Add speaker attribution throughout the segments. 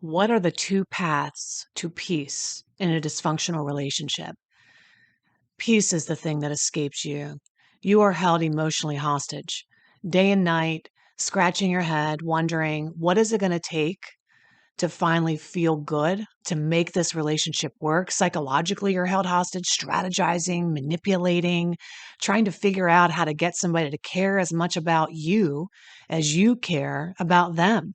Speaker 1: What are the two paths to peace in a dysfunctional relationship? Peace is the thing that escapes you. You are held emotionally hostage, day and night, scratching your head, wondering what is it going to take to finally feel good, to make this relationship work. Psychologically, you're held hostage, strategizing, manipulating, trying to figure out how to get somebody to care as much about you as you care about them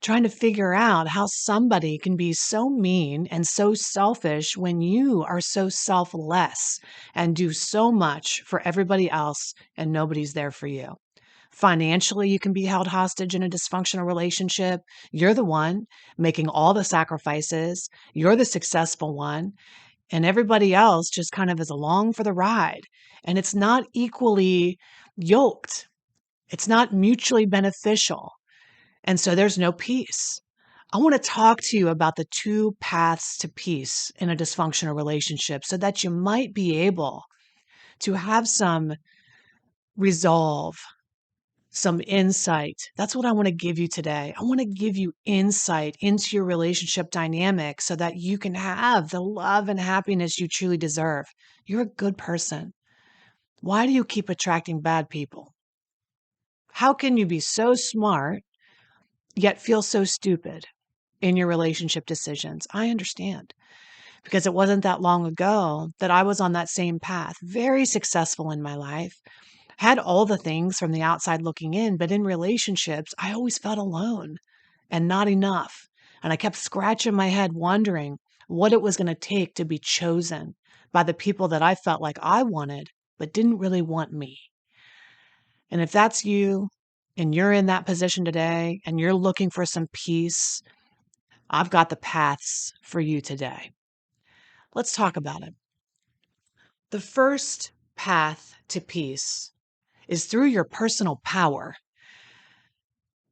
Speaker 1: trying to figure out how somebody can be so mean and so selfish when you are so selfless and do so much for everybody else and nobody's there for you. Financially, you can be held hostage in a dysfunctional relationship. You're the one making all the sacrifices, you're the successful one, and everybody else just kind of is along for the ride. And it's not equally yoked, it's not mutually beneficial. And so there's no peace. I want to talk to you about the two paths to peace in a dysfunctional relationship so that you might be able to have some resolve, some insight. That's what I want to give you today. I want to give you insight into your relationship dynamic so that you can have the love and happiness you truly deserve. You're a good person. Why do you keep attracting bad people? How can you be so smart yet feel so stupid in your relationship decisions. I understand because it wasn't that long ago that I was on that same path, very successful in my life, had all the things from the outside looking in, but in relationships, I always felt alone and not enough. And I kept scratching my head, wondering what it was going to take to be chosen by the people that I felt like I wanted, but didn't really want me. And if that's you, and you're in that position today and you're looking for some peace, I've got the paths for you today. Let's talk about it. The first path to peace is through your personal power.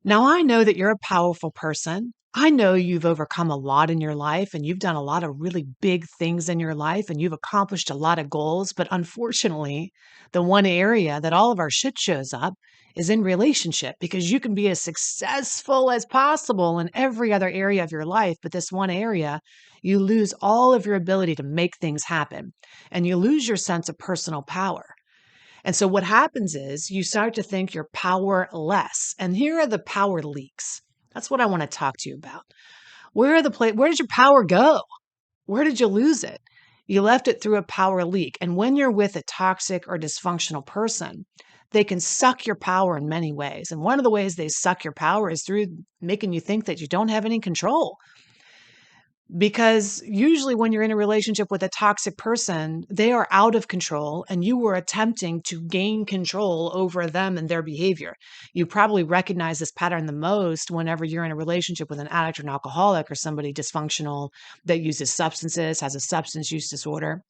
Speaker 1: Now, I know that you're a powerful person I know you've overcome a lot in your life and you've done a lot of really big things in your life and you've accomplished a lot of goals. But unfortunately, the one area that all of our shit shows up is in relationship because you can be as successful as possible in every other area of your life. But this one area, you lose all of your ability to make things happen and you lose your sense of personal power. And so what happens is you start to think you're powerless. And here are the power leaks. That's what I want to talk to you about. Where are the play where did your power go? Where did you lose it? You left it through a power leak. And when you're with a toxic or dysfunctional person, they can suck your power in many ways. And one of the ways they suck your power is through making you think that you don't have any control because usually when you're in a relationship with a toxic person they are out of control and you were attempting to gain control over them and their behavior. You probably recognize this pattern the most whenever you're in a relationship with an addict or an alcoholic or somebody dysfunctional that uses substances has a substance use disorder.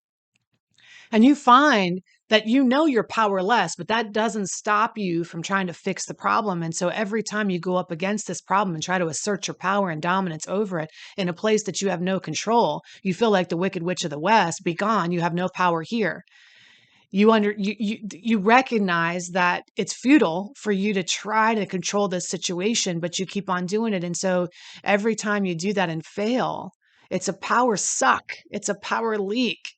Speaker 1: And you find that you know you're powerless, but that doesn't stop you from trying to fix the problem. And so every time you go up against this problem and try to assert your power and dominance over it in a place that you have no control, you feel like the wicked witch of the west, be gone, you have no power here. You under you, you you recognize that it's futile for you to try to control this situation, but you keep on doing it. And so every time you do that and fail, it's a power suck. It's a power leak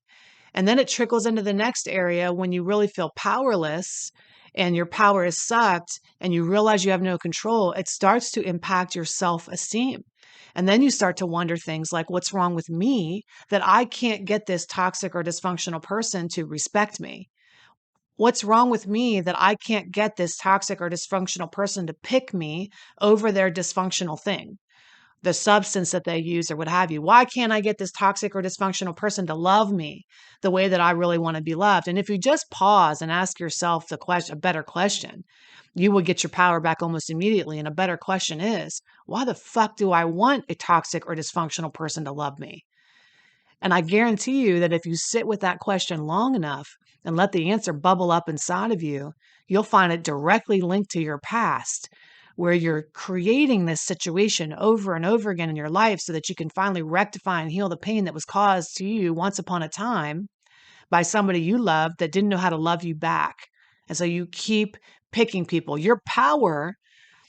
Speaker 1: and then it trickles into the next area when you really feel powerless and your power is sucked and you realize you have no control, it starts to impact your self esteem. And then you start to wonder things like, what's wrong with me that I can't get this toxic or dysfunctional person to respect me? What's wrong with me that I can't get this toxic or dysfunctional person to pick me over their dysfunctional thing? The substance that they use or what have you. Why can't I get this toxic or dysfunctional person to love me the way that I really want to be loved? And if you just pause and ask yourself the question, a better question, you will get your power back almost immediately. And a better question is, why the fuck do I want a toxic or dysfunctional person to love me? And I guarantee you that if you sit with that question long enough and let the answer bubble up inside of you, you'll find it directly linked to your past where you're creating this situation over and over again in your life so that you can finally rectify and heal the pain that was caused to you once upon a time by somebody you loved that didn't know how to love you back. And so you keep picking people. Your power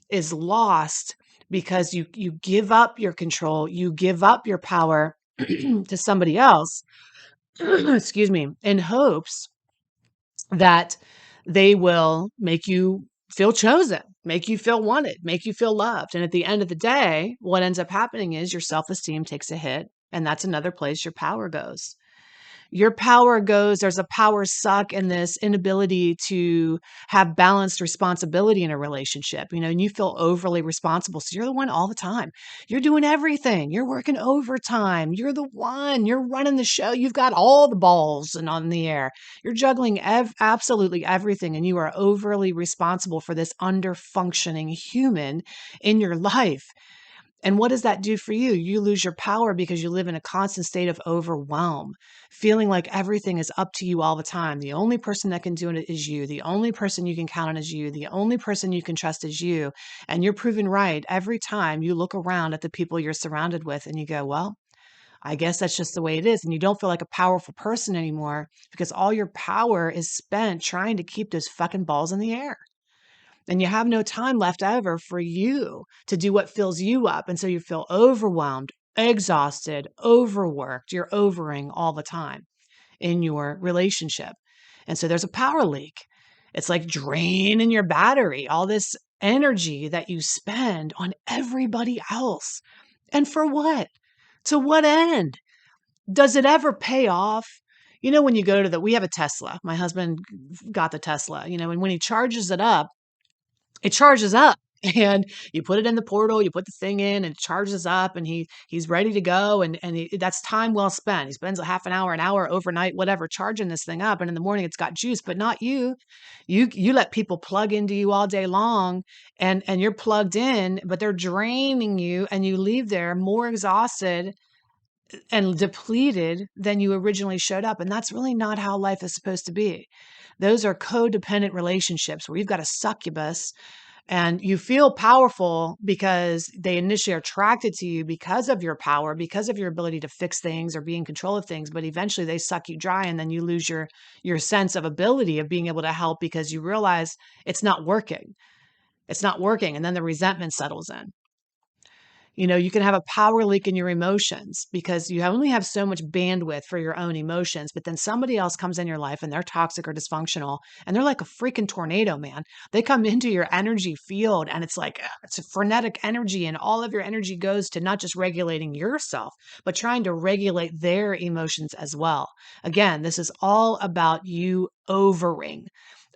Speaker 1: is lost because you you give up your control, you give up your power to somebody else, excuse me, in hopes that they will make you feel chosen, make you feel wanted, make you feel loved. And at the end of the day, what ends up happening is your self esteem takes a hit. And that's another place your power goes your power goes there's a power suck in this inability to have balanced responsibility in a relationship you know and you feel overly responsible so you're the one all the time. You're doing everything. You're working overtime. You're the one. You're running the show. You've got all the balls and on the air. You're juggling ev- absolutely everything and you are overly responsible for this under functioning human in your life and what does that do for you? You lose your power because you live in a constant state of overwhelm, feeling like everything is up to you all the time. The only person that can do it is you. The only person you can count on is you. The only person you can trust is you. And you're proven right every time you look around at the people you're surrounded with and you go, well, I guess that's just the way it is. And you don't feel like a powerful person anymore because all your power is spent trying to keep those fucking balls in the air and you have no time left over for you to do what fills you up. And so you feel overwhelmed, exhausted, overworked. You're overing all the time in your relationship. And so there's a power leak. It's like draining your battery, all this energy that you spend on everybody else. And for what? To what end? Does it ever pay off? You know, when you go to the, we have a Tesla. My husband got the Tesla, you know, and when he charges it up, it charges up and you put it in the portal you put the thing in and it charges up and he he's ready to go and and he, that's time well spent. He spends a half an hour an hour overnight whatever charging this thing up and in the morning it's got juice but not you. You you let people plug into you all day long and and you're plugged in but they're draining you and you leave there more exhausted and depleted than you originally showed up and that's really not how life is supposed to be. Those are codependent relationships where you've got a succubus and you feel powerful because they initially are attracted to you because of your power because of your ability to fix things or be in control of things but eventually they suck you dry and then you lose your your sense of ability of being able to help because you realize it's not working. It's not working and then the resentment settles in you know, you can have a power leak in your emotions because you only have so much bandwidth for your own emotions. But then somebody else comes in your life and they're toxic or dysfunctional and they're like a freaking tornado, man. They come into your energy field and it's like, it's a frenetic energy, and all of your energy goes to not just regulating yourself, but trying to regulate their emotions as well. Again, this is all about you overing,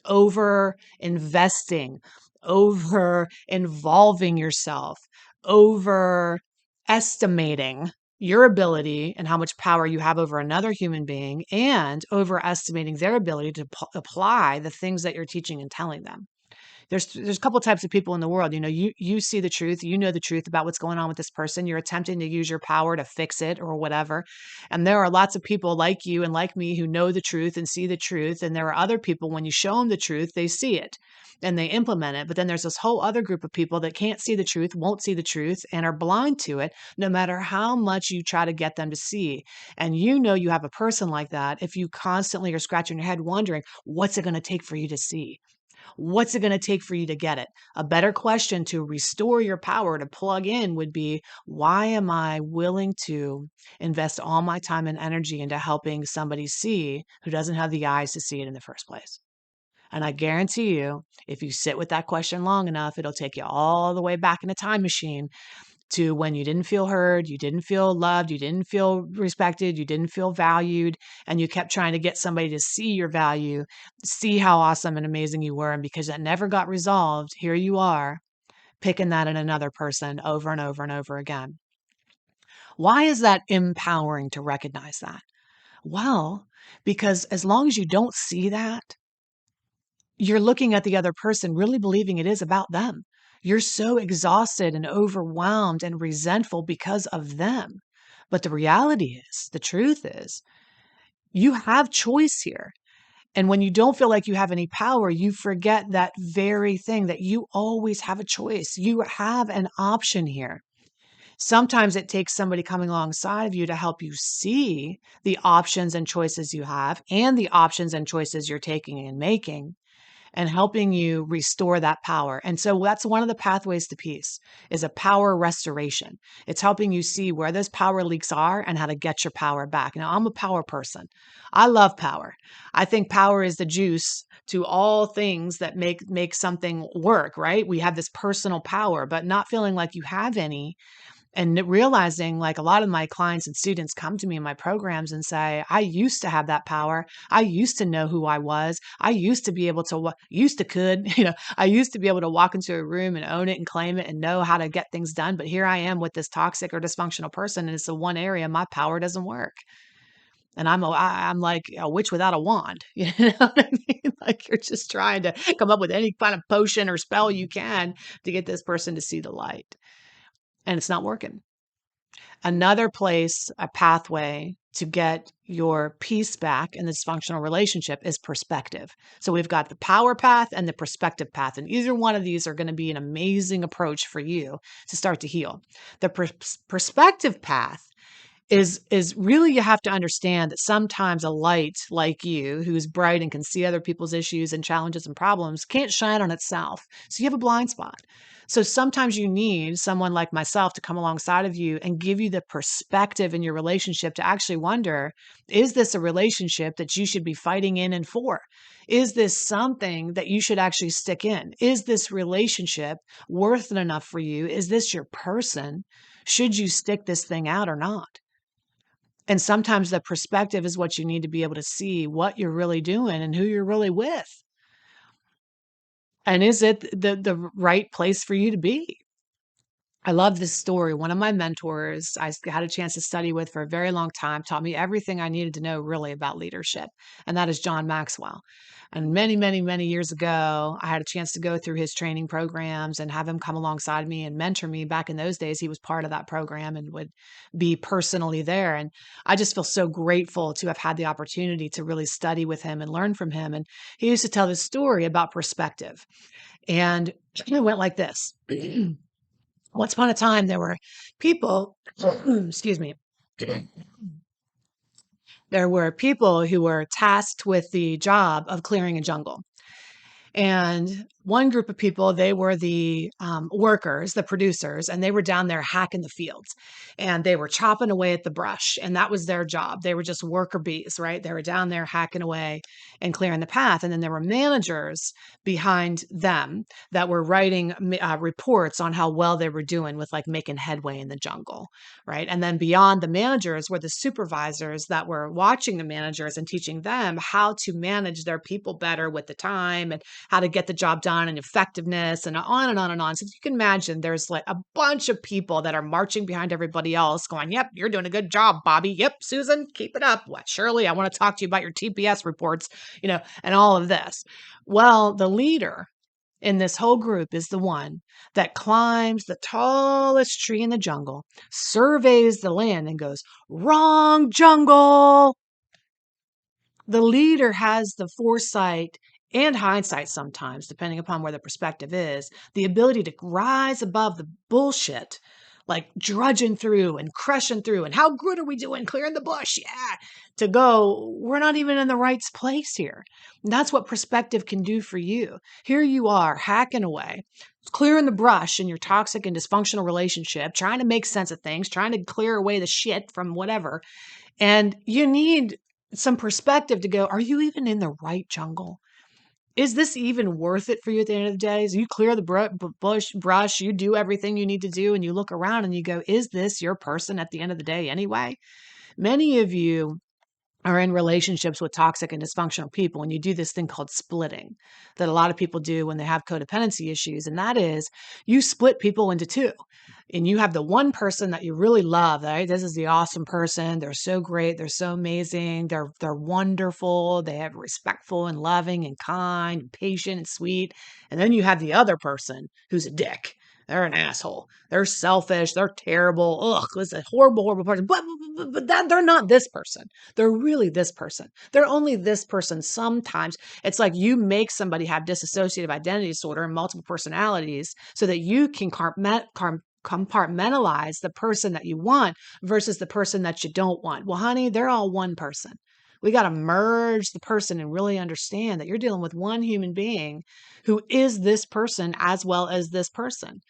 Speaker 1: over investing, over involving yourself overestimating your ability and how much power you have over another human being and overestimating their ability to p- apply the things that you're teaching and telling them there's there's a couple types of people in the world you know you you see the truth you know the truth about what's going on with this person you're attempting to use your power to fix it or whatever and there are lots of people like you and like me who know the truth and see the truth and there are other people when you show them the truth they see it and they implement it but then there's this whole other group of people that can't see the truth won't see the truth and are blind to it no matter how much you try to get them to see and you know you have a person like that if you constantly are scratching your head wondering what's it going to take for you to see What's it going to take for you to get it? A better question to restore your power to plug in would be why am I willing to invest all my time and energy into helping somebody see who doesn't have the eyes to see it in the first place? And I guarantee you, if you sit with that question long enough, it'll take you all the way back in a time machine to when you didn't feel heard, you didn't feel loved, you didn't feel respected, you didn't feel valued, and you kept trying to get somebody to see your value, see how awesome and amazing you were. And because that never got resolved, here you are picking that in another person over and over and over again. Why is that empowering to recognize that? Well, because as long as you don't see that, you're looking at the other person really believing it is about them. You're so exhausted and overwhelmed and resentful because of them. But the reality is, the truth is, you have choice here. And when you don't feel like you have any power, you forget that very thing that you always have a choice. You have an option here. Sometimes it takes somebody coming alongside of you to help you see the options and choices you have and the options and choices you're taking and making and helping you restore that power. And so that's one of the pathways to peace is a power restoration. It's helping you see where those power leaks are and how to get your power back. Now, I'm a power person. I love power. I think power is the juice to all things that make make something work, right? We have this personal power, but not feeling like you have any and realizing like a lot of my clients and students come to me in my programs and say i used to have that power i used to know who i was i used to be able to used to could you know i used to be able to walk into a room and own it and claim it and know how to get things done but here i am with this toxic or dysfunctional person and it's the one area my power doesn't work and I'm a, I'm like a witch without a wand. You know what I mean? Like you're just trying to come up with any kind of potion or spell you can to get this person to see the light and it's not working. Another place, a pathway to get your peace back in this functional relationship is perspective. So we've got the power path and the perspective path. And either one of these are going to be an amazing approach for you to start to heal. The pers- perspective path is is really you have to understand that sometimes a light like you who's bright and can see other people's issues and challenges and problems can't shine on itself so you have a blind spot so sometimes you need someone like myself to come alongside of you and give you the perspective in your relationship to actually wonder is this a relationship that you should be fighting in and for? Is this something that you should actually stick in? Is this relationship worth it enough for you? Is this your person? Should you stick this thing out or not? And sometimes the perspective is what you need to be able to see what you're really doing and who you're really with. And is it the the right place for you to be? I love this story. One of my mentors I had a chance to study with for a very long time taught me everything I needed to know really about leadership, and that is John Maxwell. And many, many, many years ago, I had a chance to go through his training programs and have him come alongside me and mentor me. Back in those days, he was part of that program and would be personally there. And I just feel so grateful to have had the opportunity to really study with him and learn from him. And he used to tell this story about perspective. And it went like this. Once upon a time, there were people, excuse me, there were people who were tasked with the job of clearing a jungle. And one group of people, they were the um, workers, the producers, and they were down there hacking the fields and they were chopping away at the brush. And that was their job. They were just worker bees, right? They were down there hacking away and clearing the path. And then there were managers behind them that were writing uh, reports on how well they were doing with like making headway in the jungle, right? And then beyond the managers were the supervisors that were watching the managers and teaching them how to manage their people better with the time and how to get the job done and effectiveness and on and on and on. So you can imagine there's like a bunch of people that are marching behind everybody else going, Yep, you're doing a good job, Bobby. Yep, Susan, keep it up. What, Shirley, I want to talk to you about your TPS reports, you know, and all of this. Well, the leader in this whole group is the one that climbs the tallest tree in the jungle, surveys the land, and goes, Wrong jungle. The leader has the foresight and hindsight sometimes, depending upon where the perspective is, the ability to rise above the bullshit, like drudging through and crushing through. And how good are we doing clearing the bush? Yeah. To go, we're not even in the right place here. And that's what perspective can do for you. Here you are hacking away, clearing the brush in your toxic and dysfunctional relationship, trying to make sense of things, trying to clear away the shit from whatever. And you need some perspective to go, are you even in the right jungle? Is this even worth it for you at the end of the day? So you clear the br- bush, brush, you do everything you need to do, and you look around and you go, is this your person at the end of the day anyway? Many of you are in relationships with toxic and dysfunctional people and you do this thing called splitting that a lot of people do when they have codependency issues and that is you split people into two and you have the one person that you really love right? This is the awesome person. They're so great. They're so amazing. They're they're wonderful. They have respectful and loving and kind and patient and sweet and then you have the other person who's a dick they're an asshole. They're selfish. They're terrible. Ugh, it's a horrible, horrible person. But, but, but that they're not this person. They're really this person. They're only this person sometimes. It's like you make somebody have dissociative identity disorder and multiple personalities so that you can compartmentalize the person that you want versus the person that you don't want. Well, honey, they're all one person. We got to merge the person and really understand that you're dealing with one human being who is this person as well as this person.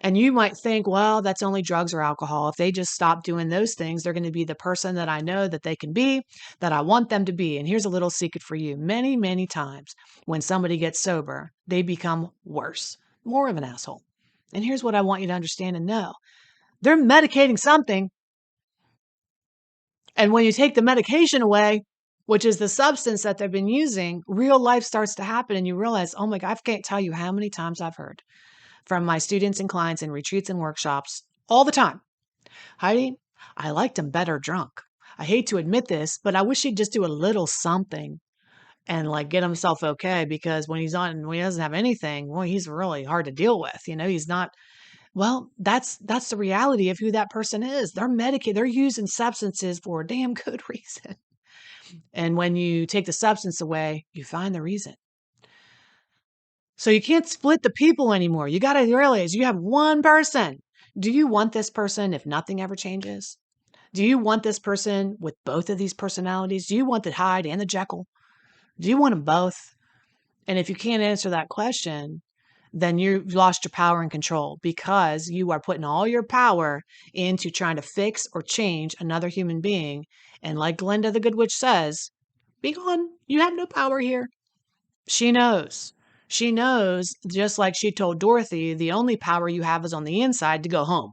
Speaker 1: And you might think, well, that's only drugs or alcohol. If they just stop doing those things, they're going to be the person that I know that they can be, that I want them to be. And here's a little secret for you many, many times when somebody gets sober, they become worse, more of an asshole. And here's what I want you to understand and know they're medicating something. And when you take the medication away, which is the substance that they've been using, real life starts to happen. And you realize, oh my God, I can't tell you how many times I've heard from my students and clients in retreats and workshops all the time. Heidi, I liked him better drunk. I hate to admit this, but I wish he'd just do a little something and like get himself okay because when he's on when he doesn't have anything, well, he's really hard to deal with. You know, he's not well, that's that's the reality of who that person is. They're medicated, they're using substances for a damn good reason. And when you take the substance away, you find the reason. So you can't split the people anymore. You got to realize you have one person. Do you want this person if nothing ever changes? Do you want this person with both of these personalities? Do you want the Hyde and the Jekyll? Do you want them both? And if you can't answer that question, then you've lost your power and control because you are putting all your power into trying to fix or change another human being. And like Glinda the Good Witch says, be gone. You have no power here. She knows. She knows, just like she told Dorothy, the only power you have is on the inside to go home.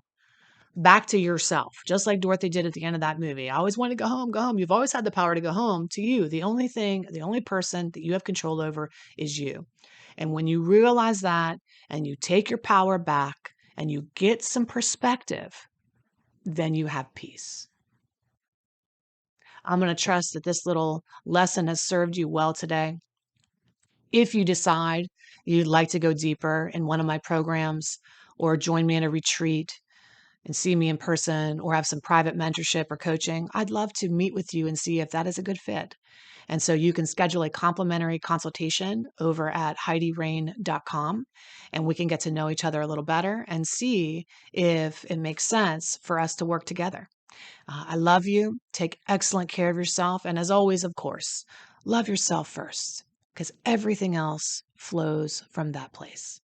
Speaker 1: Back to yourself, just like Dorothy did at the end of that movie. I always want to go home, go home. You've always had the power to go home to you. The only thing, the only person that you have control over is you. And when you realize that and you take your power back and you get some perspective, then you have peace. I'm going to trust that this little lesson has served you well today. If you decide you'd like to go deeper in one of my programs or join me in a retreat and see me in person or have some private mentorship or coaching, I'd love to meet with you and see if that is a good fit. And so you can schedule a complimentary consultation over at HeidiRain.com and we can get to know each other a little better and see if it makes sense for us to work together. Uh, I love you. Take excellent care of yourself. And as always, of course, love yourself first because everything else flows from that place.